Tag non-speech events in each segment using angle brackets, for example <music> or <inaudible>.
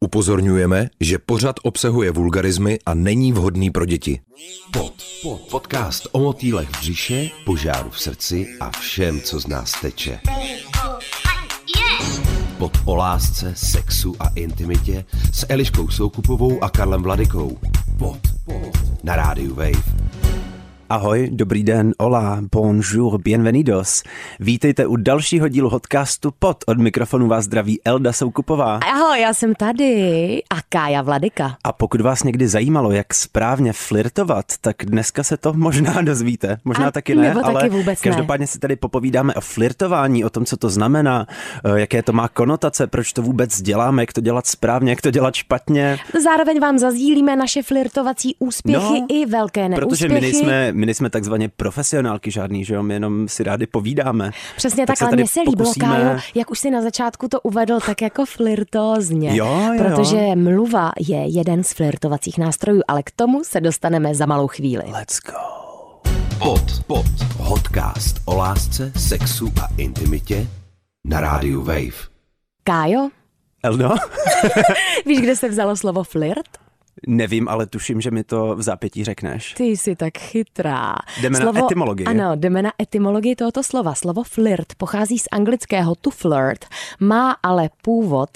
Upozorňujeme, že pořad obsahuje vulgarizmy a není vhodný pro děti. Pod, pod, podcast o motýlech v břiše, požáru v srdci a všem, co z nás teče. Pod o lásce, sexu a intimitě s Eliškou Soukupovou a Karlem Vladikou. Pod, pod, na rádiu Wave. Ahoj, dobrý den, hola, bonjour, bienvenidos. Vítejte u dalšího dílu podcastu Pod. Od mikrofonu vás zdraví Elda Soukupová. Ahoj, já jsem tady a Kája Vladika. A pokud vás někdy zajímalo, jak správně flirtovat, tak dneska se to možná <laughs> dozvíte. Možná A taky ne, nebo taky ale vůbec ne. každopádně si tady popovídáme o flirtování, o tom, co to znamená, eh, jaké to má konotace, proč to vůbec děláme, jak to dělat správně, jak to dělat špatně. Zároveň vám zazdílíme naše flirtovací úspěchy No, i velké neúspěchy. Protože my nejsme, my nejsme takzvaně profesionálky žádný, že jo, my jenom si rádi povídáme. Přesně Tak tak, se ale mně se líbilo, pokusíme- Kájo, jak už si na začátku to uvedl, tak jako flirtózně. Jo, jo, jo. Protože mluva je jeden z flirtovacích nástrojů, ale k tomu se dostaneme za malou chvíli. Let's go. Pod, pod, podcast o lásce, sexu a intimitě na rádiu Wave. Kájo, Eldo? <laughs> víš, kde se vzalo slovo flirt? Nevím, ale tuším, že mi to v zápětí řekneš. Ty jsi tak chytrá. Jdeme na etymologii. Ano, jdeme na etymologii tohoto slova. Slovo flirt pochází z anglického to flirt, má ale původ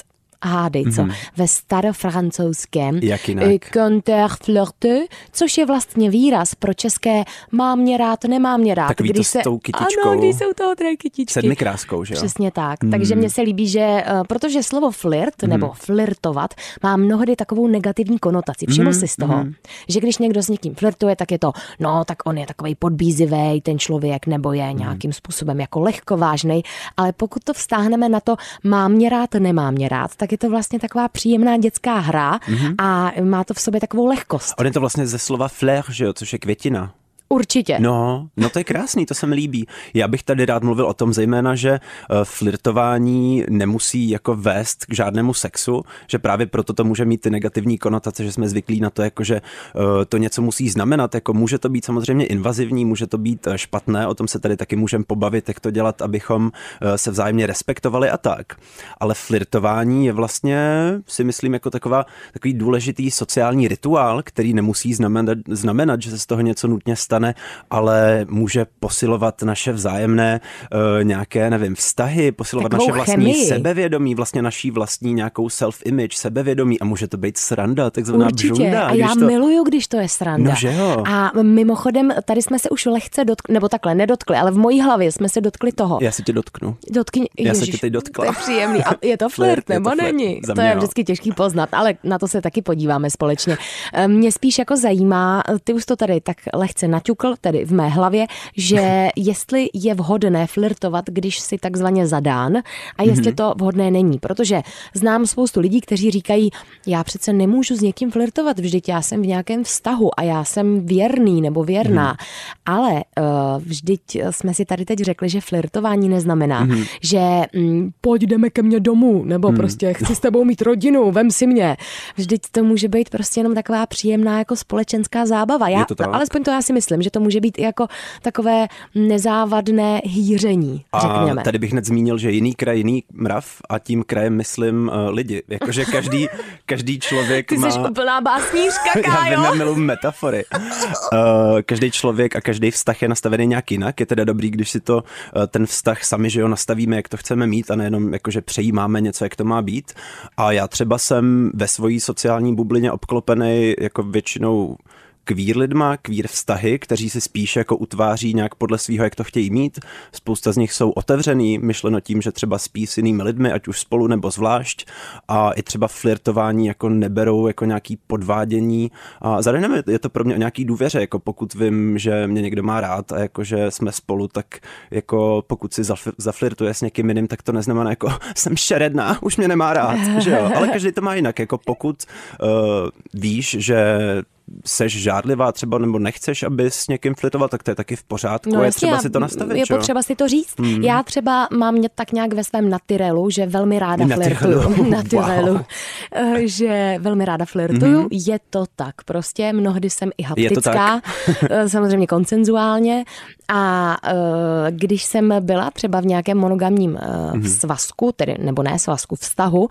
Hádej, co? Mm-hmm. Ve starofrancouzském Jak eh, compteur flirteux, což je vlastně výraz pro české mám mě rád, nemám mě rád. Takový to když s tou kytičkou. Ano, když jsou toho kytičky. Sedmi kráskou, že jo? Přesně tak. Mm. Takže mně se líbí, že eh, protože slovo flirt Mhm. mm. nebo flirtovat má mnohdy takovou negativní konotaci. Všiml Mhm, mm. si z toho, mm. že když někdo s někým flirtuje, tak je to, no, tak on je takový podbízivý, ten člověk, nebo Mhm. je nějakým způsobem jako lehkovážnej, ale pokud to vztáhneme na to, mám mě rád, nemám mě rád, tak je to vlastně taková příjemná dětská hra Mhm. a má to v sobě takovou lehkost. On je to vlastně ze slova fleur, že jo, což je květina. Určitě. No, no to je krásný, to se mi líbí. Já bych tady rád mluvil o tom zejména, že eh, flirtování nemusí jako vést k žádnému sexu, že právě proto to může mít ty negativní konotace, že jsme zvyklí na to, jako že eh, to něco musí znamenat, jako může to být samozřejmě invazivní, může to být eh, špatné, o tom se tady taky můžeme pobavit, jak to dělat, abychom se vzájemně respektovali a tak. Ale flirtování je vlastně, si myslím, jako taková, takový důležitý sociální rituál, který nemusí znamenat, znamenat, že se z toho něco nutně stane, ale může posilovat naše vzájemné uh, nějaké, nevím, vztahy, posilovat Takovou naše vlastní chemii. sebevědomí, vlastně naší vlastní nějakou self-image, sebevědomí a může to být sranda, takzvaná Určitě. bžunda. a já to... miluju, když to je sranda. No, že jo. A mimochodem, tady jsme se už lehce dotkli, nebo takhle, nedotkli, ale v mojí hlavě jsme se dotkli toho. Já si tě dotknu. Dotkni, Já se Ježiš, tě teď dotkla. To je příjemný. A je to <laughs> Flirt, flirt, je to nebo flirt. není? Za To je jo. vždycky těžký poznat, ale na to se taky podíváme společně. Eh, Mě spíš jako zajímá, ty už to tady tak lehce naťukl, tedy v mé hlavě, že <laughs> jestli je vhodné flirtovat, když si takzvaně zadán a jestli Mhm. to vhodné není. Protože znám spoustu lidí, kteří říkají, já přece nemůžu s někým flirtovat, vždyť já jsem v nějakém vztahu a já jsem věrný nebo věrná. Mhm. Ale uh, vždyť jsme si tady teď řekli, že flirtování neznamená, Mhm. že mm, pojď jdeme ke mně domů, nebo prostě chci s tebou mít rodinu, vem si mě. Vždyť to může být prostě jenom taková příjemná jako společenská zábava. Já, Je to tak. alespoň to já si myslím, že to může být i jako takové nezávadné hýření, A řekněme. tady bych hned zmínil, že jiný kraj, jiný mrav a tím krajem myslím uh, lidi. Jakože každý, <laughs> každý člověk Ty má... jsi úplná básnířka, <laughs> Já Kájo. já miluji metafory. Uh, <laughs> každý člověk a každý vztah je nastavený nějak jinak. Je teda dobrý, když si to uh, ten vztah sami, že jo, nastavíme, jak to chceme mít a nejenom jako, že přejímáme něco, jak to má být. A já třeba jsem ve svojí sociální bublině obklopený jako většinou kvír lidma, kvír vztahy, kteří si spíš jako utváří nějak podle svého, jak to chtějí mít. Spousta z nich jsou otevřený, myšleno tím, že třeba spí s jinými lidmi, ať už spolu nebo zvlášť. A i třeba flirtování jako neberou jako nějaký podvádění. A zároveň je to pro mě o nějaký důvěře, jako pokud vím, že mě někdo má rád a jako, že jsme spolu, tak jako pokud si zafl- zaflirtuje s někým jiným, tak to neznamená jako <laughs> jsem šeredná, už mě nemá rád, že jo? Ale každý to má jinak, jako pokud uh, víš, že seš žádlivá třeba nebo nechceš, aby s někým flirtoval, tak to je taky v pořádku. No, je jasně, třeba si to nastavit, Je čo? potřeba si to říct. Hmm. Já třeba mám mě tak nějak ve svém natyrelu, že velmi ráda flirtuju. <laughs> natyrelu. Wow. eh, že velmi ráda flirtuju. Mm-hmm. Je to tak prostě, mnohdy jsem i haptická, <laughs> eh, samozřejmě koncenzuálně. A uh, když jsem byla třeba v nějakém monogamním mm-hmm. svazku, tedy nebo ne svazku, vztahu,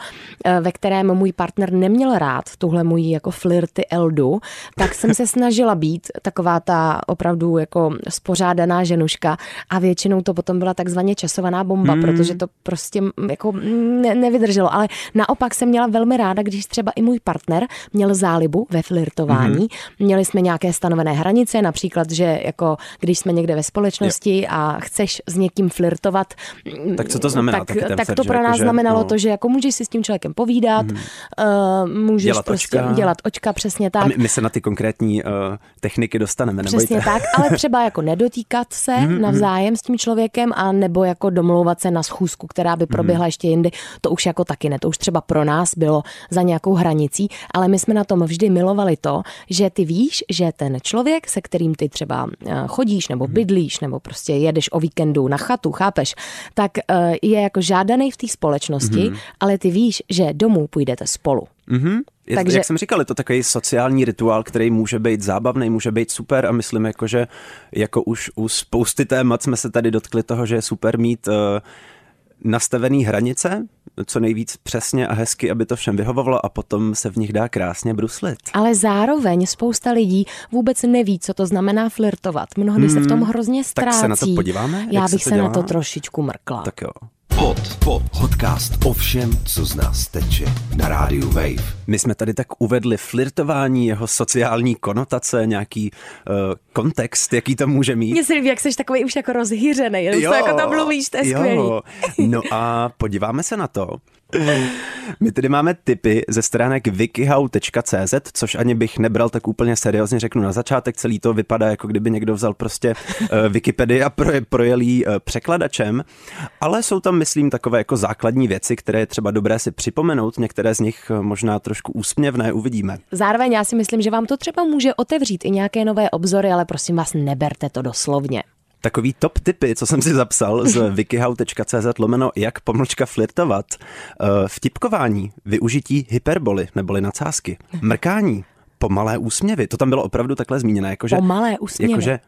ve kterém můj partner neměl rád tuhle můj jako flirty Eldu, tak jsem se snažila být taková ta opravdu jako spořádaná ženuška a většinou to potom byla takzvaně časovaná bomba, mm. protože to prostě jako ne, nevydrželo. Ale naopak jsem měla velmi ráda, když třeba i můj partner měl zálibu ve flirtování. Mm. Měli jsme nějaké stanovené hranice, například, že jako když jsme někde ve společnosti jo. a chceš s někým flirtovat, tak co to znamená? Tak, tak to pro nás jako, znamenalo no. to, že jako můžeš si s tím člověkem povídat, mm. uh, můžeš dělat prostě očka. dělat očka, přesně tak. A my, my se na ty konkrétní uh, techniky dostaneme, nebojte. Přesně tak, ale třeba jako nedotýkat se mm, navzájem s tím člověkem a nebo jako domlouvat se na schůzku, která by proběhla mm. ještě jindy, to už jako taky ne. To už třeba pro nás bylo za nějakou hranicí, ale my jsme na tom vždy milovali to, že ty víš, že ten člověk, se kterým ty třeba eh, chodíš nebo mhm. bydlíš nebo prostě jedeš o víkendu na chatu, chápeš, tak eh, je jako žádaný v té společnosti, mm. ale ty víš, že domů půjdete spolu. Mm-hmm. Je, Takže... Jak jsem říkal, je to takový sociální rituál, který může být zábavný, může být super a myslím, jako, že jako už u spousty témat jsme se tady dotkli toho, že je super mít uh, nastavený hranice, co nejvíc přesně a hezky, aby to všem vyhovovalo a potom se v nich dá krásně bruslit. Ale zároveň spousta lidí vůbec neví, co to znamená flirtovat. Mnohdy hmm, se v tom hrozně ztrácí. Tak se na to podíváme? Já bych se, se na to trošičku mrkla. Tak jo. Pod, pod, podcast o všem, co z nás teče na rádiu Wave. My jsme tady tak uvedli flirtování, jeho sociální konotace, nějaký uh, kontext, jaký to může mít. Mně se líbí, jak jsi takový už jako rozhýřený, jo, jako tam mluvíš, to je jo. skvělý. No a podíváme se na to, my tady máme tipy ze stránek wikihow.cz, což ani bych nebral tak úplně seriózně, řeknu na začátek, celý to vypadá, jako kdyby někdo vzal prostě uh, Wikipedii a proje, projel jí uh, překladačem, ale jsou tam, myslím, takové jako základní věci, které je třeba dobré si připomenout, některé z nich uh, možná trošku úsměvné, uvidíme. Zároveň já si myslím, že vám to třeba může otevřít i nějaké nové obzory, ale prosím vás, neberte to doslovně. Takový top tipy, co jsem si zapsal z wikihow.cz lomeno jak pomlčka flirtovat. Uh, vtipkování, využití hyperboly neboli nadsázky, mrkání, pomalé úsměvy, to tam bylo opravdu takhle zmíněné. Jakože, pomalé úsměvy. Jakože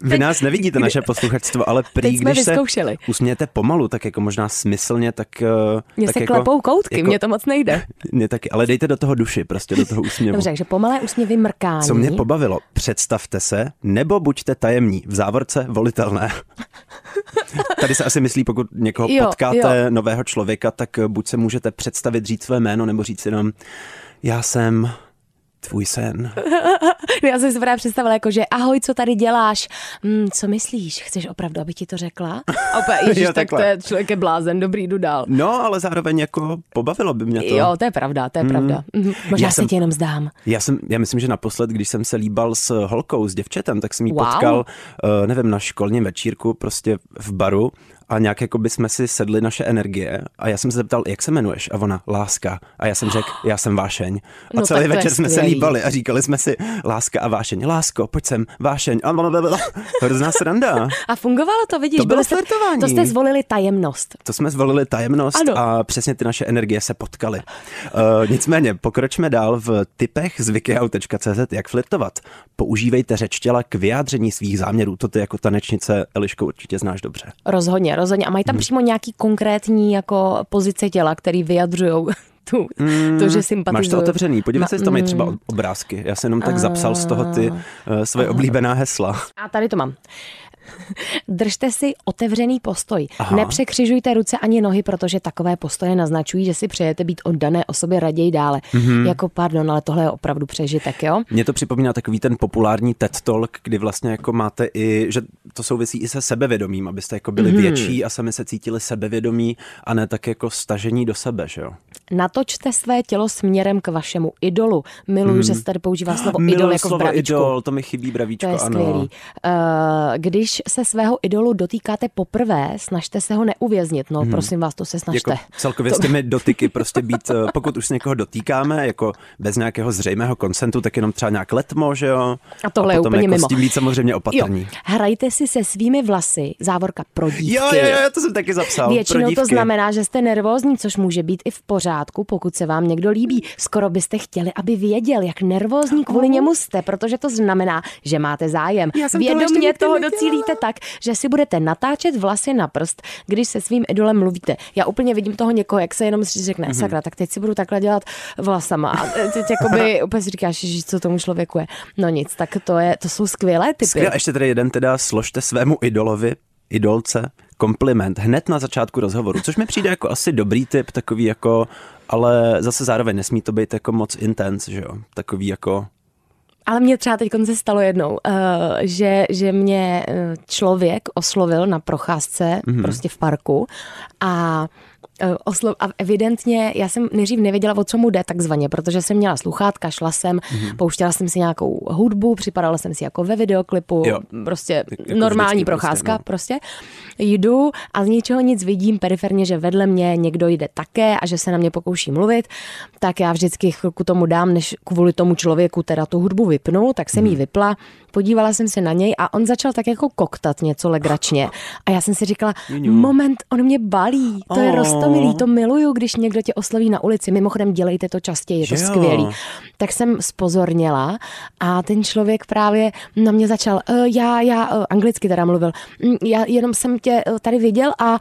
vy nás nevidíte, naše posluchačstvo, ale prý, když vyzkoušeli. se usmějete pomalu, tak jako možná smyslně, tak... Uh, Mně tak se jako, klepou koutky, jako, mně to moc nejde. <laughs> Mně taky, ale dejte do toho duši, prostě do toho úsměvu. Dobře, takže pomalé úsměvy mrkání. Co mě pobavilo, představte se, nebo buďte tajemní, v závorce volitelné. <laughs> Tady se asi myslí, pokud někoho jo, potkáte, jo. nového člověka, tak buď se můžete představit, říct své jméno, nebo říct jenom, já jsem tvůj sen. <laughs> Já jsem si právě představila, jako, že ahoj, co tady děláš? Hmm, co myslíš? Chceš opravdu, aby ti to řekla? <laughs> Opa, ježiš, jo, tak to je člověk je blázen, dobrý, jdu dál. No, ale zároveň jako pobavilo by mě to. Jo, to je pravda, to je mm. pravda. Mhm. Možná já se jsem, ti jenom zdám. Já, jsem, já myslím, že naposled, když jsem se líbal s holkou, s děvčetem, tak jsem ji wow. potkal, uh, nevím, na školním večírku, prostě v baru a nějak jako by jsme si sedli naše energie a já jsem se zeptal, jak se jmenuješ? A ona, láska. A já jsem řekl, já jsem vášeň. A no, celý večer jsme se líbali a říkali jsme si, láska a vášeň. Lásko, pojď sem, vášeň. A hrozná sranda. A fungovalo to, vidíš? To bylo flirtování. To jste zvolili tajemnost. To jsme zvolili tajemnost ano. a přesně ty naše energie se potkaly. Uh, nicméně, pokročme dál v typech z wikihow.cz, jak flirtovat. Používejte řeč těla k vyjádření svých záměrů. To ty jako tanečnice Eliško určitě znáš dobře. Rozhodně, rozhodně. A mají tam hmm. přímo nějaký konkrétní jako pozice těla, který vyjadřují <laughs> tu, mm, to, že sympatizuju. Máš to otevřený, podívej se, tam mají třeba mm. obrázky. Já jsem jenom tak zapsal z toho ty uh, svoje oblíbená hesla. A tady to mám. <laughs> Držte si otevřený postoj. Aha. Nepřekřižujte ruce ani nohy, protože takové postoje naznačují, že si přejete být oddané osobě raději dále. Mm-hmm. Jako pardon, ale tohle je opravdu přežitek, jo? Mně to připomíná takový ten populární TED Talk, kdy vlastně jako máte i, že to souvisí i se sebevědomím, abyste jako byli mm-hmm. větší a sami se cítili sebevědomí a ne tak jako stažení do sebe, že jo? Natočte své tělo směrem k vašemu idolu. Miluju, mm. že se tady používá slovo <gasps> Miluji idol jako slovo v bravíčku. idol, to mi chybí bravíčko, to je ano. Skvělý. Uh, když se svého idolu dotýkáte poprvé, snažte se ho neuvěznit. No, hmm. prosím vás, to se snažte. Jako celkově to... s těmi <laughs> dotyky prostě být, eh, pokud už se někoho dotýkáme, jako bez nějakého zřejmého konsentu, tak jenom třeba nějak letmo, že jo? A tohle a je úplně jako mimo. s tím být samozřejmě opatrný. Jo. Hrajte si se svými vlasy, závorka pro dívky. Jo, jo, jo, to jsem taky zapsal. Většinou to znamená, že jste nervózní, což může být i v pořádku začátku, pokud se vám někdo líbí, skoro byste chtěli, aby věděl, jak nervózní kvůli němu jste, protože to znamená, že máte zájem. Vědomě toho docílíte tak, že si budete natáčet vlasy na prst, když se svým idolem mluvíte. Já úplně vidím toho někoho, jak se jenom řekne, Mhm. sakra, tak teď si budu takhle dělat vlasama. A teď jakoby <laughs> úplně si říkáš, že co tomu člověku je. No nic, tak to, je, to jsou skvělé typy. Skvěle, ještě tady jeden teda složte svému idolovi, idolce, kompliment hned na začátku rozhovoru, což mi přijde jako asi dobrý tip, takový jako, ale zase zároveň nesmí to být jako moc intense, že jo, takový jako Ale mě třeba teď se stalo jednou, uh, že, že mě eh, člověk oslovil na procházce Mhm. mm-hmm. prostě v parku a eh, Oslo- a evidentně, já jsem nejdřív nevěděla, o co mu jde takzvaně, protože jsem měla sluchátka, šla jsem, Mhm. mm-hmm. pouštěla jsem si nějakou hudbu, připadala jsem si jako ve videoklipu, Jo. prostě Jako normální prostě, procházka no. prostě. Jdu a z ničeho nic vidím periferně, že vedle mě někdo jde také a že se na mě pokouší mluvit, tak já vždycky chvilku tomu dám, než kvůli tomu člověku teda tu hudbu vypnu, tak jsem jí vypla, podívala jsem se na něj a on začal tak jako koktat něco legračně. A já jsem si říkala, moment, on mě balí, to je Oh. rostomilý, to miluju, když někdo tě osloví na ulici. Mimochodem dělejte to častěji, je to skvělý. Tak jsem spozorněla a ten člověk právě na mě začal, uh, já, já, uh, anglicky teda mluvil, "Mm, já jenom jsem tě uh, tady viděl a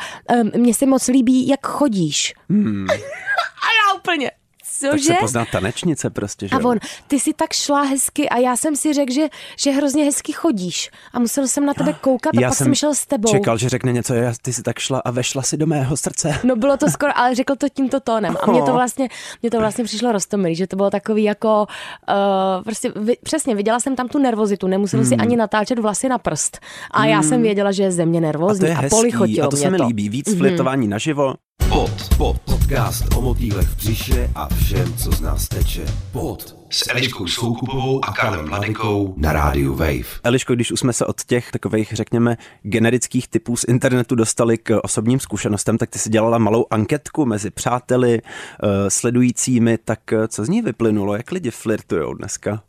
mně se moc líbí, jak chodíš. <laughs> a já úplně, tak cože? se pozná tanečnice prostě, že A on, ty si tak šla hezky a já jsem si řekl, že, že hrozně hezky chodíš. A musel jsem na tebe <gasps> koukat a pak jsem šel s tebou. čekal, že řekne něco, já, ty si tak šla a vešla si do mého srdce. <laughs> No bylo to skoro, ale řekl to tímto tónem. A mně to <laughs> vlastně, mně to vlastně přišlo roztomilý, že to bylo takový jako, uh, prostě vy, přesně, viděla jsem tam tu nervozitu, nemusel si ani natáčet vlasy na prst. A já jsem věděla, že je ze mě Hmm. A nervózní to je a, polichotilo a to mě se mi to. Mhm. líbí, víc flirtování naživo. Pod, pod, podcast o motýlech v břiše a všem, co z nás teče. Pod s Eliškou Soukupovou a Karlem Mladikou na rádiu Wave. Eliško, když už jsme se od těch takových, řekněme, generických typů z internetu dostali k osobním zkušenostem, tak ty si dělala malou anketku mezi přáteli, eh, sledujícími, tak eh, co z ní vyplynulo? Jak lidi flirtujou dneska?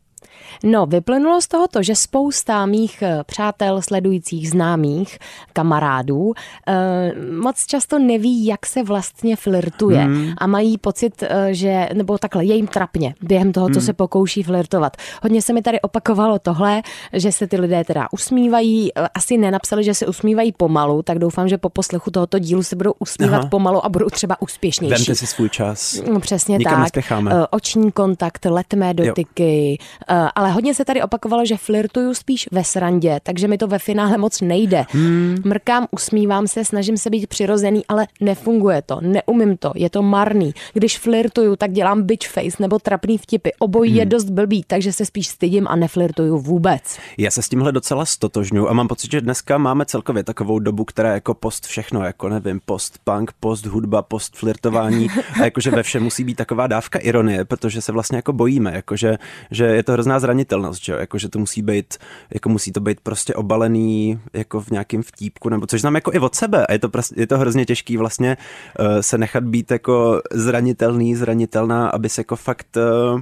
No, vyplynulo z toho to, že spousta mých eh, přátel, sledujících, známých, kamarádů eh, moc často neví, jak se vlastně flirtuje hmm. a mají pocit, eh, že, nebo takhle, je jim trapně během toho, co se pokouší flirtovat. Hodně se mi tady opakovalo tohle, že se ty lidé teda usmívají, asi nenapsali, že se usmívají pomalu, tak doufám, že po poslechu tohoto dílu se budou usmívat Aha. pomalu a budou třeba úspěšnější. Vemte si svůj čas. No, Přesně Nikam tak. nespěcháme. Oční kontakt, letmé dotyky. Eh, Ale hodně se tady opakovalo, že flirtuju spíš ve srandě, takže mi to ve finále moc nejde. Hmm. Mrkám, usmívám se, snažím se být přirozený, ale nefunguje to, neumím to, je to marný. Když flirtuju, tak dělám bitch face nebo trapný vtipy. Obojí hmm. je dost blbý, takže se spíš stydím a neflirtuju vůbec. Já se s tímhle docela stotožňuji a mám pocit, že dneska máme celkově takovou dobu, která je jako post všechno, jako nevím, post punk, post hudba, post flirtování a jakože ve všem musí být taková dávka ironie, protože se vlastně jako bojíme, jakože, že je to hrozná zranitelnost, že jo, jakože to musí být, jako musí to být prostě obalený jako v nějakém vtípku, nebo což znám jako i od sebe a je to, prostě, je to hrozně těžký vlastně uh, se nechat být jako zranitelný, zranitelná, aby se jako fakt uh,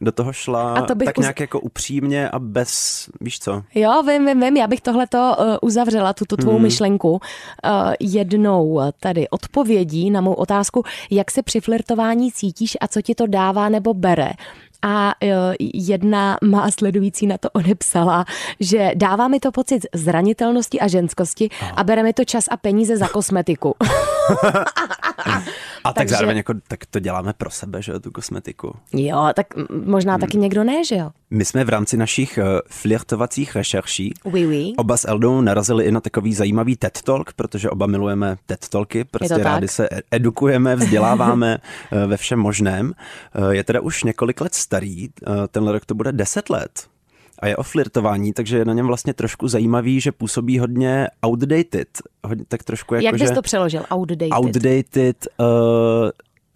do toho šla A to bych tak uz- nějak jako upřímně a bez, víš co? Jo, vím, vím, vím, já bych tohleto uh, uzavřela, tuto tvou hmm. myšlenku, uh, jednou tady odpovědí na mou otázku, jak se při flirtování cítíš a co ti to dává nebo bere. A uh, jedna má sledující na to odepsala, že dává mi to pocit zranitelnosti a ženskosti a bere mi to čas a peníze za kosmetiku. <laughs> A tak Takže- zároveň jako, tak to děláme pro sebe, že jo, tu kosmetiku. jo, tak možná taky někdo ne, že jo? My jsme v rámci našich eh, flirtovacích rešerší Oui, oui. oba s Eldou narazili i na takový zajímavý TED Talk, protože oba milujeme TED Talky, prostě tak. rádi se e- edukujeme, vzděláváme <laughs> eh, ve všem možném. Eh, Je teda už několik let starý, tenhle rok to bude 10 let. A je o flirtování, takže je na něm vlastně trošku zajímavý, že působí hodně outdated. Hodně, tak trošku jako, Jak bys že to přeložil? Outdated. outdated, uh,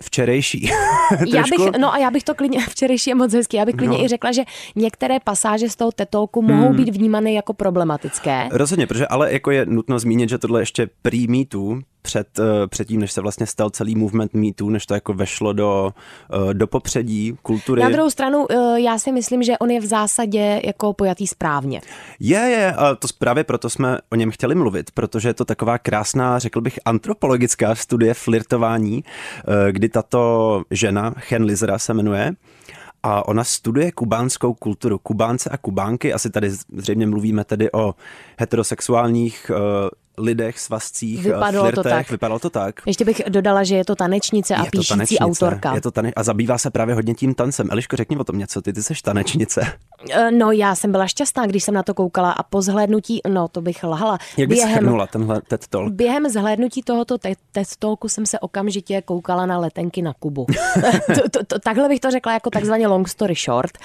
včerejší. <laughs> Já bych, no a já bych to klidně, <laughs> včerejší je moc hezký, já bych klidně No. i řekla, že některé pasáže z toho tetolku mohou být vnímané jako problematické. Rozhodně, protože ale jako je nutno zmínit, že tohle ještě prý Too, před, eh, před tím, než se vlastně stal celý movement Me Too, než to jako vešlo do, eh, do popředí kultury. Na druhou stranu, eh, já si myslím, že on je v zásadě jako pojatý správně. Je, je, a to právě proto jsme o něm chtěli mluvit, protože je to taková krásná, řekl bych, antropologická studie flirtování, kdy tato žena, Chen Lizera se jmenuje, a ona studuje kubánskou kulturu. Kubánce a kubánky, asi tady zřejmě mluvíme tedy o heterosexuálních lidech, svazcích, Vypadalo flirtech. to tak. Vypadalo to tak. Ještě bych dodala, že je to tanečnice a je píšící to tanečnice, autorka. Je to tane- a zabývá se právě hodně tím tancem. Eliško, řekni o tom něco, ty, ty jsi tanečnice. Eh, no, já jsem byla šťastná, když jsem na to koukala a po zhlédnutí, no to bych lhala. Jak bys schrnula tenhle TED Talk? Během zhlédnutí tohoto TED Talku jsem se okamžitě koukala na letenky na Kubu. <laughs> to, to, to, takhle bych to řekla jako takzvaně long story short.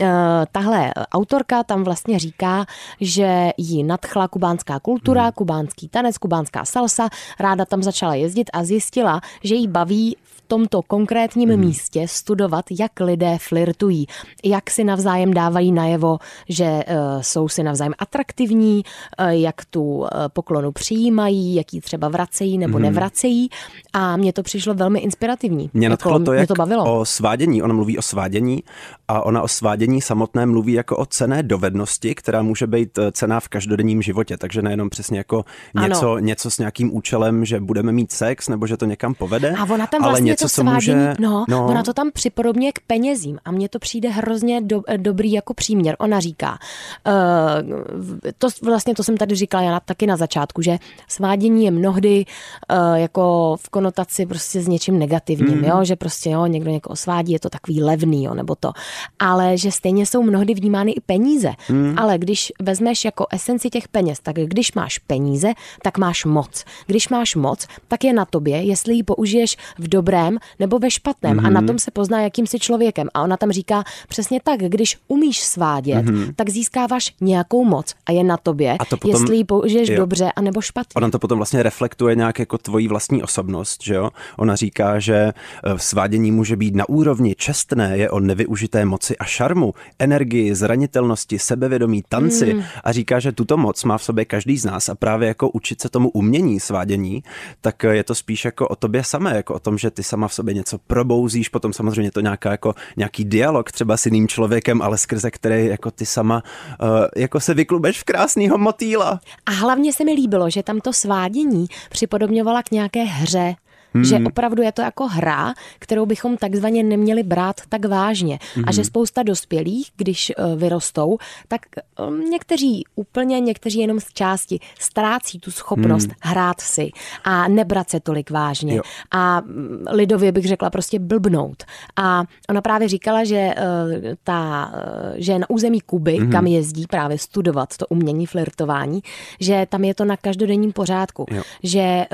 Uh, tahle autorka tam vlastně říká, že ji nadchla kubánská kultura, hmm. Kubánský tanec, kubánská salsa, ráda tam začala jezdit a zjistila, že jí baví tomto konkrétním hmm. místě studovat, jak lidé flirtují, jak si navzájem dávají najevo, že uh, jsou si navzájem atraktivní, uh, jak tu uh, poklonu přijímají, jak ji třeba vracejí nebo hmm. nevracejí. A mně to přišlo velmi inspirativní. Mě jako, to, jak mě to bavilo. o svádění. Ona mluví o svádění a ona o svádění samotné mluví jako o cené dovednosti, která může být cená v každodenním životě. Takže nejenom přesně jako něco, něco s nějakým účelem, že budeme mít sex nebo že to někam povede, a ona tam vlastně ale něco, to co může... No, no, ona to tam připodobně k penězím a mně to přijde hrozně do, dobrý jako příměr. Ona říká, uh, to vlastně to jsem tady říkala já taky na začátku, že svádění je mnohdy uh, jako v konotaci prostě s něčím negativním, mm. jo, že prostě jo, někdo někoho svádí, je to takový levný, jo, nebo to. Ale že stejně jsou mnohdy vnímány i peníze. Mm. Ale když vezmeš jako esenci těch peněz, tak když máš peníze, tak máš moc. Když máš moc, tak je na tobě, jestli ji použiješ v dobrém dobrém nebo ve špatném mm-hmm. a na mhm. tom se pozná, jakým jsi člověkem. A ona tam říká přesně tak, když umíš svádět, mm-hmm. tak získáváš nějakou moc a je na tobě, a to potom, jestli ji použiješ jo. dobře a nebo špatně. Ona to potom vlastně reflektuje nějak jako tvoji vlastní osobnost, že jo? Ona říká, že e, svádění může být na úrovni čestné, je o nevyužité moci a šarmu, energii, zranitelnosti, sebevědomí, tanci mm. a říká, že tuto moc má v sobě každý z nás a právě jako učit se tomu umění svádění, tak je to spíš jako o tobě samé, jako o tom, že ty sama v sobě něco probouzíš, potom samozřejmě to nějaká jako nějaký dialog třeba s jiným člověkem, ale skrze který jako ty sama uh, jako se vyklubeš v krásného motýla. A hlavně se mi líbilo, že tam to svádění připodobňovala k nějaké hře, Hmm. Že opravdu je to jako hra, kterou bychom takzvaně neměli brát tak vážně. Hmm. A že hmm. spousta dospělých, když uh, vyrostou, tak um, někteří úplně, někteří jenom z části ztrácí tu schopnost hmm. hrát si a nebrat se tolik vážně. Jo. A mm, lidově bych řekla prostě blbnout. A ona právě říkala, že uh, ta, že na území Kuby, hmm. kam jezdí právě studovat to umění flirtování, že tam je to na každodenním pořádku. Jo. Že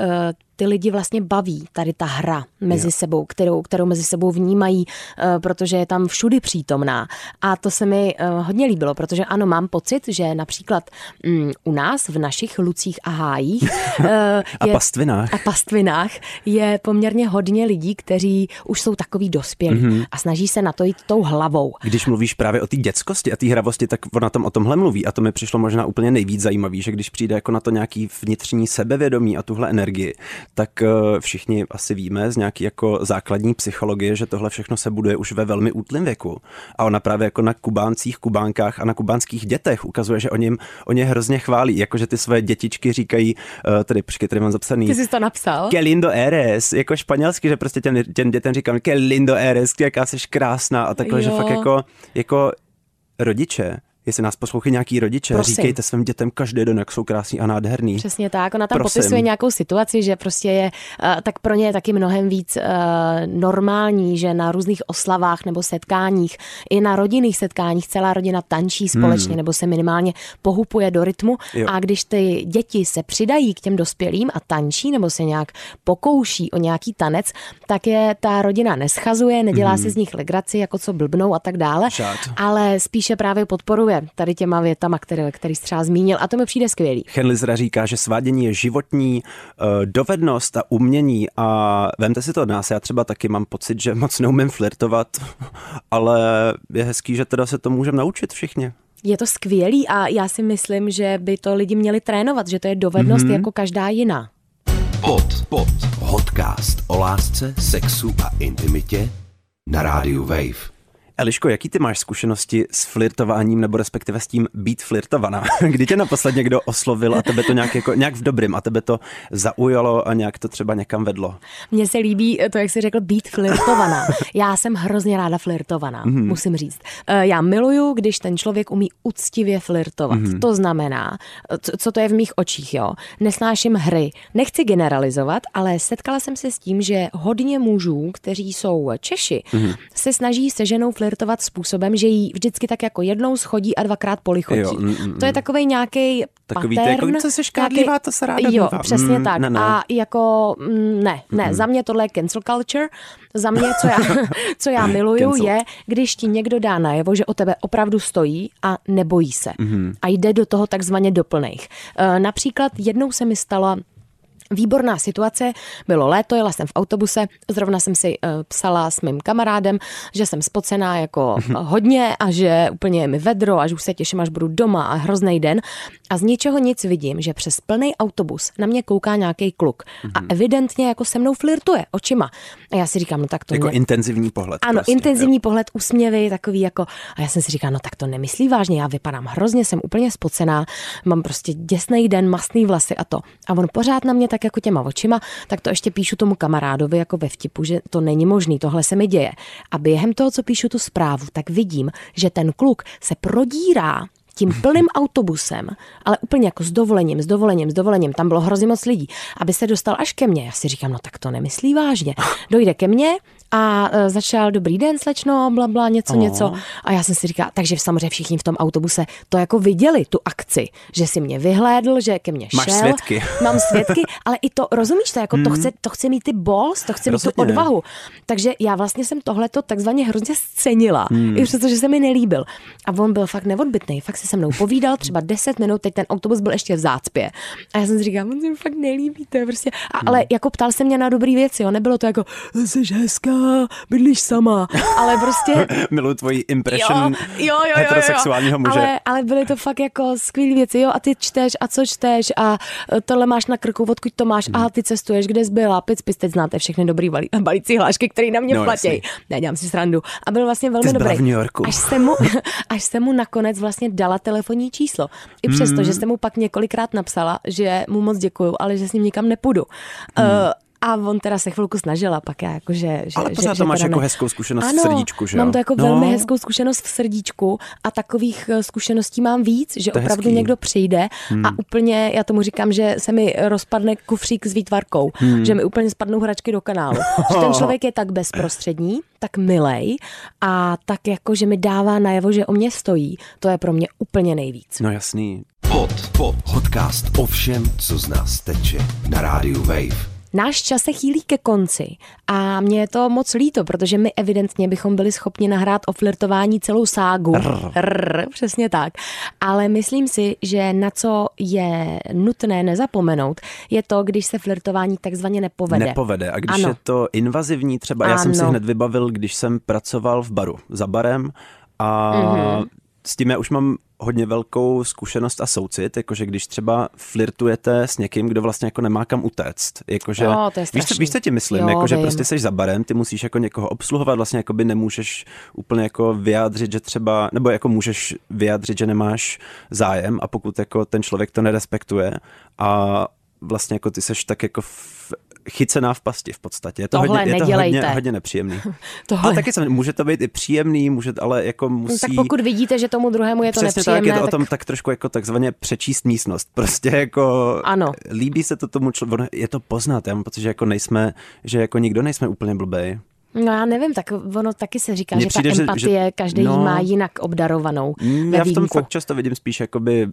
ty lidi vlastně baví, tady ta hra mezi jo. sebou, kterou, kterou mezi sebou vnímají, uh, protože je tam všudy přítomná. A to se mi uh, hodně líbilo, protože ano, mám pocit, že například um, u nás v našich lucích a hájích <laughs> a je, pastvinách. A pastvinách je poměrně hodně lidí, kteří už jsou takový dospělí mm-hmm. a snaží se na to jít tou hlavou. Když mluvíš právě o té dětskosti a té hravosti, tak ona tam o tomhle mluví a to mi přišlo možná úplně nejvíc zajímavý, že když přijde jako na to nějaký vnitřní sebevědomí a tuhle energii, tak eh, všichni asi víme z nějaký jako základní psychologie, že tohle všechno se buduje už ve velmi útlém věku. A ona právě jako na kubáncích, kubánkách a na kubánských dětech ukazuje, že o něm o ně hrozně chválí. Jakože ty své dětičky říkají, uh, tady počkej, tady mám zapsaný. Ty jsi to napsal? Que lindo eres, jako španělsky, že prostě těm, těm dětem říkám, que lindo eres, jaká jsi krásná a takhle, jo. že fakt jako, jako rodiče Jestli nás poslouchají nějaký rodiče, Prosím. říkejte svým dětem každý den, jak jsou krásní a nádherný. Přesně tak. Ona tam Prosím. popisuje nějakou situaci, že prostě je, uh, tak pro ně je taky mnohem víc uh, normální, že na různých oslavách nebo setkáních, i na rodinných setkáních celá rodina tančí společně hmm. nebo se minimálně pohupuje do rytmu. Jo. A když ty děti se přidají k těm dospělým a tančí nebo se nějak pokouší o nějaký tanec, tak je ta rodina neschazuje, nedělá hmm. si z nich legraci, jako co blbnou a tak dále, Žád. ale spíše právě podporuje motivuje tady těma větama, které, který jsi třeba zmínil a to mi přijde skvělý. Henlizra říká, že svádění je životní uh, dovednost a umění a vemte si to od nás, já třeba taky mám pocit, že moc neumím flirtovat, <laughs> ale je hezký, že teda se to můžeme naučit všichni. Je to skvělý a já si myslím, že by to lidi měli trénovat, že to je dovednost mm-hmm. jako každá jiná. Pod, pod. Podcast o lásce, sexu a intimitě na rádiu Wave. Eliško, jaký ty máš zkušenosti s flirtováním nebo respektive s tím být flirtovaná? <laughs> Kdy tě naposled někdo oslovil a tebe to nějak, jako, nějak v dobrým a tebe to zaujalo a nějak to třeba někam vedlo? Mně se líbí to, jak jsi řekl, být flirtovaná. <laughs> Já jsem hrozně ráda flirtovaná, mm-hmm. musím říct. Eh, já miluju, když ten člověk umí uctivě flirtovat. Mm-hmm. To znamená, co to je v mých očích, jo. Nesnáším hry. Nechci generalizovat, ale setkala jsem se s tím, že hodně mužů, kteří jsou Češi, mm-hmm. se snaží seženou flirtovat způsobem, že jí vždycky tak jako jednou schodí a dvakrát polichotí. Jo, mm, mm, to je mm. takový nějaký Takový pattern, to, jako, co se škádlivá, to se ráda Jo, bývá. přesně mm, tak. Ne, ne. A jako, mm, ne, ne, mm. za mě tohle je cancel culture. Za mě, co já, <laughs> co já miluju, je, když ti někdo dá najevo, že o tebe opravdu stojí a nebojí se. Mm. A jde do toho takzvaně doplných. E, například jednou se mi stalo Výborná situace, bylo léto, jela jsem v autobuse, zrovna jsem si uh, psala s mým kamarádem, že jsem spocená jako mhm. hodně a že úplně je mi vedro a že už se těším, až budu doma a hrozný den. A z ničeho nic vidím, že přes plný autobus na mě kouká nějaký kluk a mhm. evidentně jako se mnou flirtuje očima. A já si říkám, no tak to Jako ne... intenzivní pohled. Ano, prostě, intenzivní jo. pohled, úsměvy, takový jako... A já jsem si říkala, no tak to nemyslí vážně, já vypadám hrozně, jsem úplně spocená, mám prostě děsný den, masný vlasy a to. A on pořád na mě tak jako těma očima, tak to ještě píšu tomu kamarádovi jako ve vtipu, že to není možný, tohle se mi děje. A během toho, co píšu tu zprávu, tak vidím, že ten kluk se prodírá tím <laughs> plným autobusem, ale úplně jako s dovolením, s dovolením, s dovolením, tam bylo hrozně moc lidí, aby se dostal až ke mně. Já si říkám, no tak to nemyslí vážně. <laughs> Dojde ke mně, a e, začal dobrý den, slečno, bla, bla, něco, oh. něco. A já jsem si říkala, takže samozřejmě všichni v tom autobuse to jako viděli, tu akci, že si mě vyhlédl, že ke mně Máš šel. svědky. <laughs> Mám svědky, ale i to, rozumíš to, jako mm. to, chce, to chce mít ty balls, to chce Rozhodně. mít tu odvahu. Takže já vlastně jsem tohleto takzvaně hrozně scenila, mm. i přesto, že se mi nelíbil. A on byl fakt neodbitný, fakt si se mnou povídal třeba 10 minut, teď ten autobus byl ještě v zácpě. A já jsem si říkala, on se mi fakt nelíbí, to je prostě. A, mm. Ale jako ptal se mě na dobrý věci, jo, nebylo to jako, jsi hezká, bydlíš sama, ale prostě... <laughs> Miluji tvoji impression jo, jo, jo, heterosexuálního muže. Ale, ale byly to fakt jako skvělé věci, jo, a ty čteš a co čteš a e, tohle máš na krku, odkud to máš, hmm. aha, ty cestuješ, kde jsi byla, pic, pic, teď znáte všechny dobrý balí, <laughs> balící hlášky, které na mě no, platí. Ne, dělám si srandu. A byl vlastně velmi ty dobrý. v New Yorku. Až se, mu, <laughs> až se mu nakonec vlastně dala telefonní číslo. I přesto, hmm. že jsem mu pak několikrát napsala, že mu moc děkuju, ale že s ním nikam nepůjdu. Hmm. Uh, a on teda se chvilku snažila, pak já jako, že... že Ale pořád že, to máš jako ne... hezkou zkušenost ano, v srdíčku, že mám to jako no. velmi hezkou zkušenost v srdíčku a takových eh, zkušeností mám víc, že to opravdu hezký. někdo přijde hmm. a úplně, já tomu říkám, že se mi rozpadne kufřík s výtvarkou, hmm. že mi úplně spadnou hračky do kanálu. že ten člověk je tak bezprostřední, tak milej a tak jako, že mi dává najevo, že o mě stojí, to je pro mě úplně nejvíc. No jasný. Pod, pod, podcast o všem, co z nás teče na rádiu Wave. Náš čas se chýlí ke konci a mě je to moc líto, protože my evidentně bychom byli schopni nahrát o flirtování celou ságu. Rr. Rr, přesně tak. Ale myslím si, že na co je nutné nezapomenout, je to, když se flirtování takzvaně nepovede. Nepovede. A když ano. je to invazivní, třeba ano. já jsem si hned vybavil, když jsem pracoval v baru, za barem a mm-hmm. s tím já už mám hodně velkou zkušenost a soucit, jakože když třeba flirtujete s někým, kdo vlastně jako nemá kam utéct. Jakože, jo, to je víš, co, víš, co ti myslím? Jo, jakože prostě seš za barem, ty musíš jako někoho obsluhovat, vlastně jako by nemůžeš úplně jako vyjádřit, že třeba, nebo jako můžeš vyjádřit, že nemáš zájem a pokud jako ten člověk to nerespektuje a vlastně jako ty seš tak jako v chycená v pasti v podstatě. Je to, Tohle hodně, je to hodně, hodně nepříjemný. <laughs> Tohle. Ale taky se, může to být i příjemný, může, ale jako musí... No, tak pokud vidíte, že tomu druhému je to Přesně nepříjemné, tak, je to tak... o tom tak trošku jako takzvaně přečíst místnost. <laughs> Prostě jako... Ano. Líbí se to tomu člověku, je to poznat. Já mám pocit, že jako nejsme, že jako nikdo nejsme úplně blbej. No já nevím, tak ono taky se říká, Mně že přijde, ta empatie že, každý no, má jinak obdarovanou. Mm, já v tom fakt často vidím spíš jakoby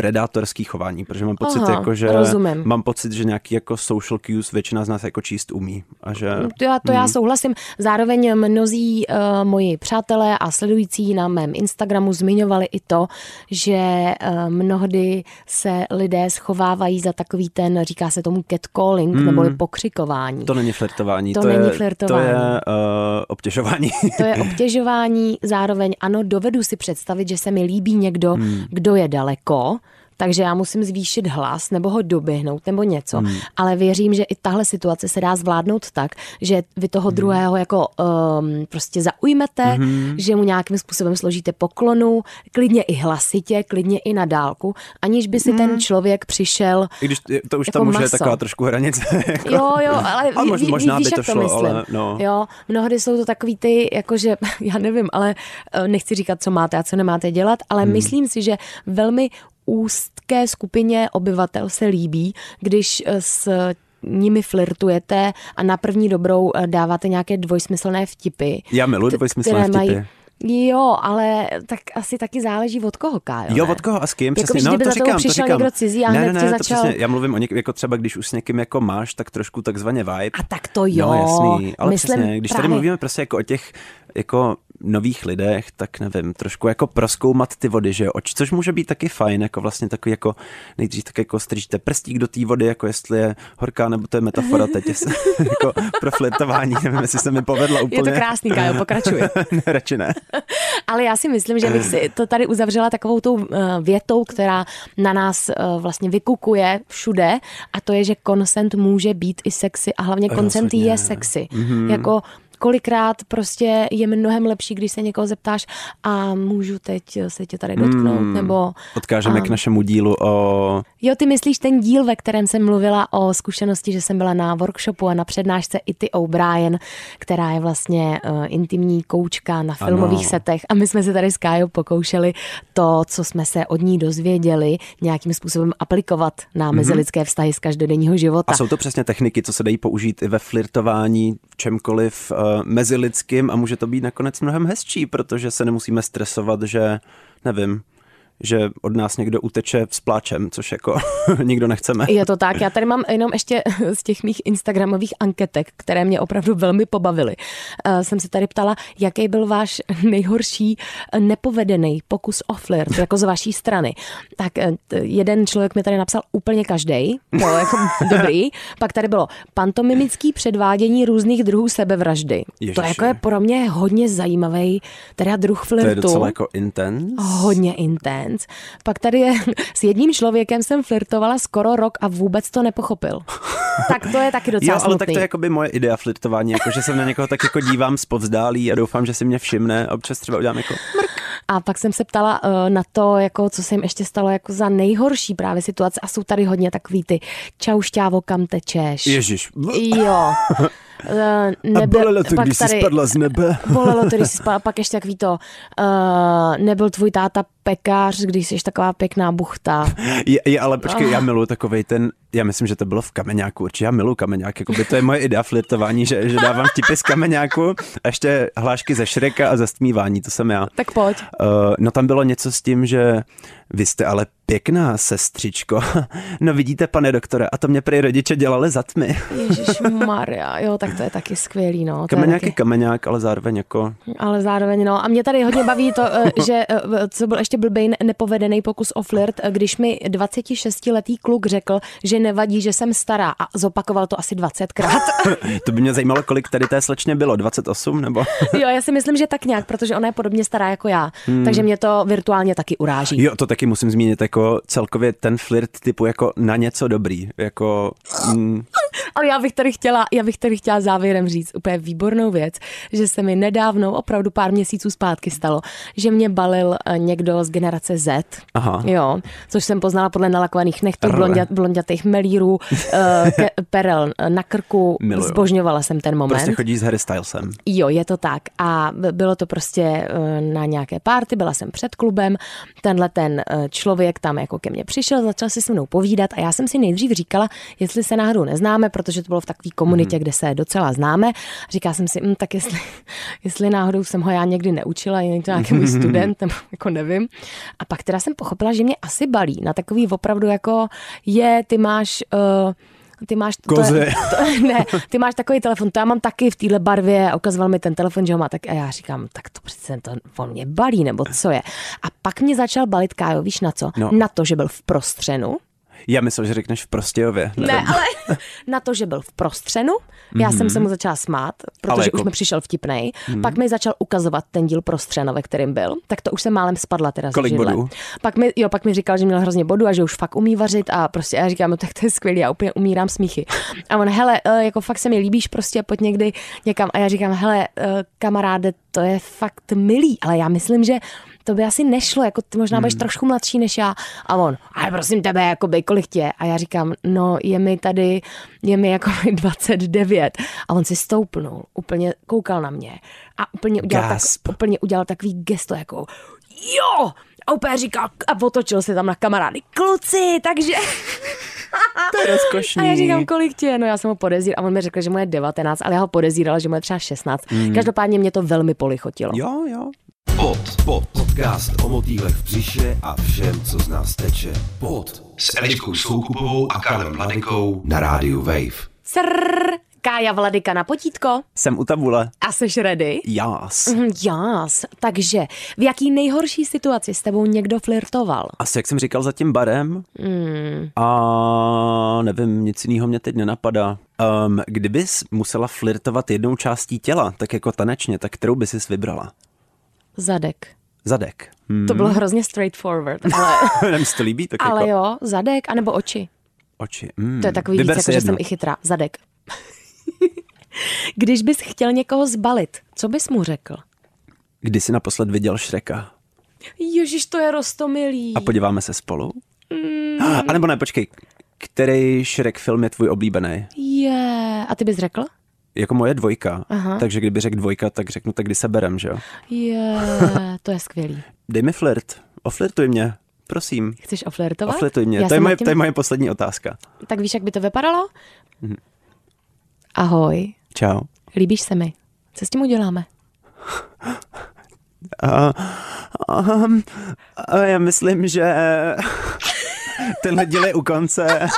predátorský chování, protože mám pocit, Aha, jako, že rozumím. mám pocit, že nějaký jako social cues většina z nás jako číst umí. A že, to já, to hmm. já souhlasím. Zároveň mnozí uh, moji přátelé a sledující na mém Instagramu zmiňovali i to, že uh, mnohdy se lidé schovávají za takový ten, říká se tomu catcalling, hmm. neboli pokřikování. To není flirtování. To, to není je, flirtování. To je uh, obtěžování. to je <laughs> obtěžování, zároveň ano, dovedu si představit, že se mi líbí někdo, hmm. kdo je daleko, takže já musím zvýšit hlas nebo ho doběhnout nebo něco, hmm. ale věřím, že i tahle situace se dá zvládnout tak, že vy toho hmm. druhého jako um, prostě zaujmete, hmm. že mu nějakým způsobem složíte poklonu, klidně i hlasitě, klidně i na dálku, aniž by si hmm. ten člověk přišel I když to už jako tam už je taková trošku hranice. <laughs> Jako. Jo, jo, ale A mož- ví, možná víš, by to šlo, to myslím. ale no. Jo, mnohdy jsou to takový ty, jakože, <laughs> já nevím, ale eh, nechci říkat, co máte a co nemáte dělat, ale hmm. myslím si, že velmi úzké skupině obyvatel se líbí, když eh, s nimi flirtujete a na první dobrou eh, dáváte nějaké dvojsmyslné vtipy. Já miluji dvojsmyslné které vtipy. Jo, ale tak asi taky záleží od koho, Kájo. Jo, od koho a s kým? Jako, Přesně, že no, to říkám, to přišel říkám. někdo cizí a ne, ne, ne, začal- To přesně, já mluvím o něk, jako třeba, když už s někým jako máš, tak trošku takzvaně vibe. A tak to jo. No jasný, ale Myslím přesně, když tady právě- mluvíme prostě jako o těch jako nových lidech, tak nevím, trošku jako proskoumat ty vody, že jo, což může být taky fajn, jako vlastně takový jako nejdřív tak jako střížíte prstík do té vody, jako jestli je horká, nebo to je metafora teď, jestli, <laughs> jako pro flirtování, nevím, jestli se mi povedla úplně. Je to krásný, Kájo, pokračuj. <laughs> ne, radši ne. <laughs> Ale já si myslím, že bych si to tady uzavřela takovou tou eh, větou, která na nás eh, vlastně vykukuje všude a to je, že consent může být i sexy a hlavně Rozhodně. je sexy. Mm-hmm. Jako kolikrát prostě je mnohem lepší, když se někoho zeptáš a můžu teď se tě tady dotknout, mm. nebo... Odkážeme a, k našemu dílu o... Jo, ty myslíš ten díl, ve kterém jsem mluvila o zkušenosti, že jsem byla na workshopu a na přednášce Ity O'Brien, která je vlastně uh, intimní koučka na filmových Ano. setech a my jsme se tady s Kájou pokoušeli to, co jsme se od ní dozvěděli, nějakým způsobem aplikovat na mezilidské vztahy z každodenního života. A jsou to přesně techniky, co se dají použít i ve flirtování, čemkoliv uh, mezilidským a může to být nakonec mnohem hezčí, protože se nemusíme stresovat, že nevím, že od nás někdo uteče s pláčem, což jako <laughs> nikdo nechceme. Je to tak. Já tady mám jenom ještě <laughs> z těch mých instagramových anketek, které mě opravdu velmi pobavily. Uh, jsem se tady ptala, jaký byl váš <laughs> nejhorší eh, nepovedený pokus o flirt, jako z vaší strany. Tak eh, jeden člověk mi tady napsal úplně každý, to jako dobrý. Pak tady bylo pantomimický předvádění různých druhů sebevraždy. To Ježiši. jako je pro mě hodně zajímavý teda druh To je flirtu. docela jako intense. Hodně intense. Pak tady je, <laughs> s jedním člověkem jsem flirtovala skoro rok a vůbec to nepochopil. <laughs> tak to je taky docela Jo, ale tak smutný. to je jako by moje idea flirtování, jako že se na někoho tak jako dívám zpovzdálí a doufám, že si mě všimne a občas třeba udělám jako A pak jsem se ptala uh, na to, jako, co se jim ještě stalo jako za nejhorší právě situace a jsou tady hodně takový ty čau šťávo, kam tečeš. Ježíš. Jo. <laughs> Uh, A bolelo <laughs> to, když jsi spadla z nebe. Bolelo to, když jsi spadla, pak ještě takový to, uh, nebyl tvůj táta pekař, když jsi taková pěkná buchta. Je, je, ale počkej, já miluji takovej ten, já myslím, že to bylo v kameňáku, určitě já miluji kameňák, jako by to je moje idea flirtování, že, že dávám vtipy z kameňáku a ještě hlášky ze Šreka a zastmívání, to jsem já. Tak pojď. Uh, no tam bylo něco s tím, že vy jste ale pěkná sestřičko. <laughs> No vidíte, pane doktore, a to mě prý rodiče dělali za tmy. Ježíš <laughs> Maria, jo, tak to je taky skvělý, no. Kameňák je taky, kameňák, ale zároveň jako... ale zároveň, no. A mě tady hodně baví to, eh, <laughs> že eh, co byl ještě blbej nepovedený pokus o flirt, eh, když mi 26-letý kluk řekl, že nevadí, že jsem stará a zopakoval to asi 20krát. To by mě zajímalo, kolik tady té slečně bylo, 28 nebo... jo, já si myslím, že tak nějak, protože ona je podobně stará jako já. Hmm. Takže mě to virtuálně taky uráží. Jo, to taky musím zmínit, jako celkově ten flirt typu jako na něco dobrý, jako... Mm, Ale já bych tady chtěla, já bych tady chtěla závěrem říct úplně výbornou věc, že se mi nedávno, opravdu pár měsíců zpátky stalo, že mě balil eh, někdo z generace Z. Aha. Jo, což jsem poznala podle nalakovaných nechtů, blondět, blondětých melírů, eh, ke, <laughs> perel na krku. Miluju. Zbožňovala jsem ten moment. prostě chodí s Harry Stylesem. Jo, je to tak. A bylo to prostě eh, na nějaké párty, byla jsem před klubem, tenhle ten eh, člověk tam jako ke mně přišel, začal si se mnou povídat a já jsem si nejdřív říkala, jestli se náhodou neznáme, protože to bylo v takové komunitě, Mhm. kde se docela známe. Říkala jsem si, hm, tak jestli, <laughs> jestli náhodou jsem ho já někdy neučila, je to nějaký můj student, nebo <laughs> jako nevím. A pak teda jsem pochopila, že mě asi balí na takový opravdu jako je, ty máš... Uh, ty máš... To je, <laughs> to, ne, ty máš takový telefon, to já mám taky v téhle barvě ukazoval mi ten telefon, že ho má tak a já říkám, tak to přece to, on mě balí, nebo co je. A pak mě začal balit Kájo, víš na co? No. Na to, že byl v prostřenu, Já myslím, že řekneš v Prostějově. Ne, nevím. ale <laughs> na to, že byl v prostřenu, já jsem se mu začala smát, protože Ale jako- už mi přišel vtipnej. Pak mi začal ukazovat ten díl prostřeno, ve kterým byl, tak to už jsem málem spadla teda Kolik bodů? Pak mi, jo, pak mi říkal, že měl hrozně bodů a že už fakt umí vařit a prostě já říkám, no tak to je skvělý, já úplně umírám smíchy. A on, hele, eh, jako fakt se mi líbíš, prostě pojď někdy někam. A já říkám, hele, eh, kamaráde, to je fakt milý, ale já myslím, že to by asi nešlo, jako ty možná budeš trošku mladší než já. A on, ale prosím tebe, jakoby, kolik tě? A já říkám, no je mi tady, je mi jako <laughs> 29. A on si stoupnul, úplně koukal na mě a úplně udělal, tak, úplně udělal takový gesto, jako jo! A úplně říkal, a otočil se tam na kamarády, kluci, takže... To je rozkošný. <laughs> A já říkám, kolik tě je? No já jsem ho podezíral a on mi řekl, že mu je 19, ale já ho podezírala, že mu je třeba 16. Mm. Každopádně mě to velmi polichotilo. Jo, jo. Pod, pod, podcast o motýlech v břiše a všem, co z nás teče. Pod s Eliškou Soukupovou a Karlem Mladenkou na rádiu Wave. Srrr, Kája Vladika na potítko. Jsem u tabule. A seš ready? Jas. Mhm, Jas. Takže v jaký nejhorší situaci s tebou někdo flirtoval? Asi jak jsem říkal za tím barem Mm. a nevím, nic jiného mě teď nenapadá. Um, kdybys musela flirtovat jednou částí těla, tak jako tanečně, tak kterou bys si vybrala? Zadek. Zadek. Hmm. To bylo hrozně straightforward, <laughs> ale, <laughs> Nevím, jestli to líbí, tak ale jako jo, zadek, anebo oči. oči. Hmm. To je takový víc, Vyber jako, si že jsem i chytrá. Zadek. <laughs> Když bys chtěl někoho zbalit, co bys mu řekl? Kdy jsi naposled viděl Šreka? Ježíš, to je rostomilý. A podíváme se spolu? Mm. <gasps> A nebo ne, počkej. Který Šrek film je tvůj oblíbený? Je. A ty bys řekl? Jako moje dvojka. Aha. Takže kdyby řekl dvojka, tak řeknu tak, kdy se berem, že jo? Je. To je skvělý. <laughs> Dej mi flirt. Oflirtuj mě. Prosím. Chceš oflirtovat? Oflirtuj mě. Já To je, moje, tím- to je moje poslední otázka. Tak víš, jak by to vypadalo? Ahoj, Čau. líbíš se mi. Co s tím uděláme? <laughs> A, um, a já myslím, že <laughs> tenhle díl je u konce.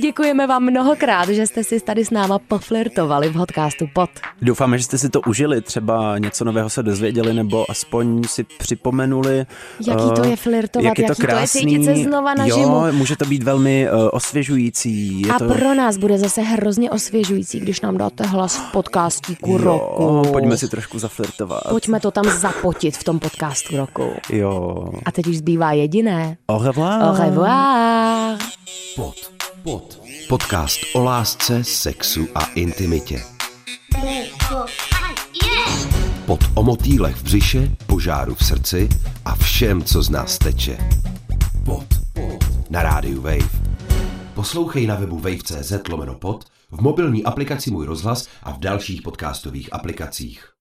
Děkujeme vám mnohokrát, že jste si tady s náma poflirtovali v podcastu Pod. Doufáme, že jste si to užili, třeba něco nového se dozvěděli, nebo aspoň si připomenuli. Jaký to eh, je flirtovat, jak je to jaký to je krásný. cítit se znova jo, naživu. může to být velmi uh, osvěžující. Je A to... pro nás bude zase hrozně osvěžující, když nám dáte hlas v podcastíku roku. Jo, pojďme si trošku zaflirtovat. Pojďme to tam zapotit v tom podcastu roku. Jo. A teď už zbývá jediné. Au revoir. Au revoir. Pod, pod. Podcast o lásce, sexu a intimitě. Pod o motýlech v břiše, požáru v srdci a všem, co z nás teče. Pod. Na rádiu Wave. Poslouchej na webu wave.cz lomeno pod, v mobilní aplikaci Můj rozhlas a v dalších podcastových aplikacích.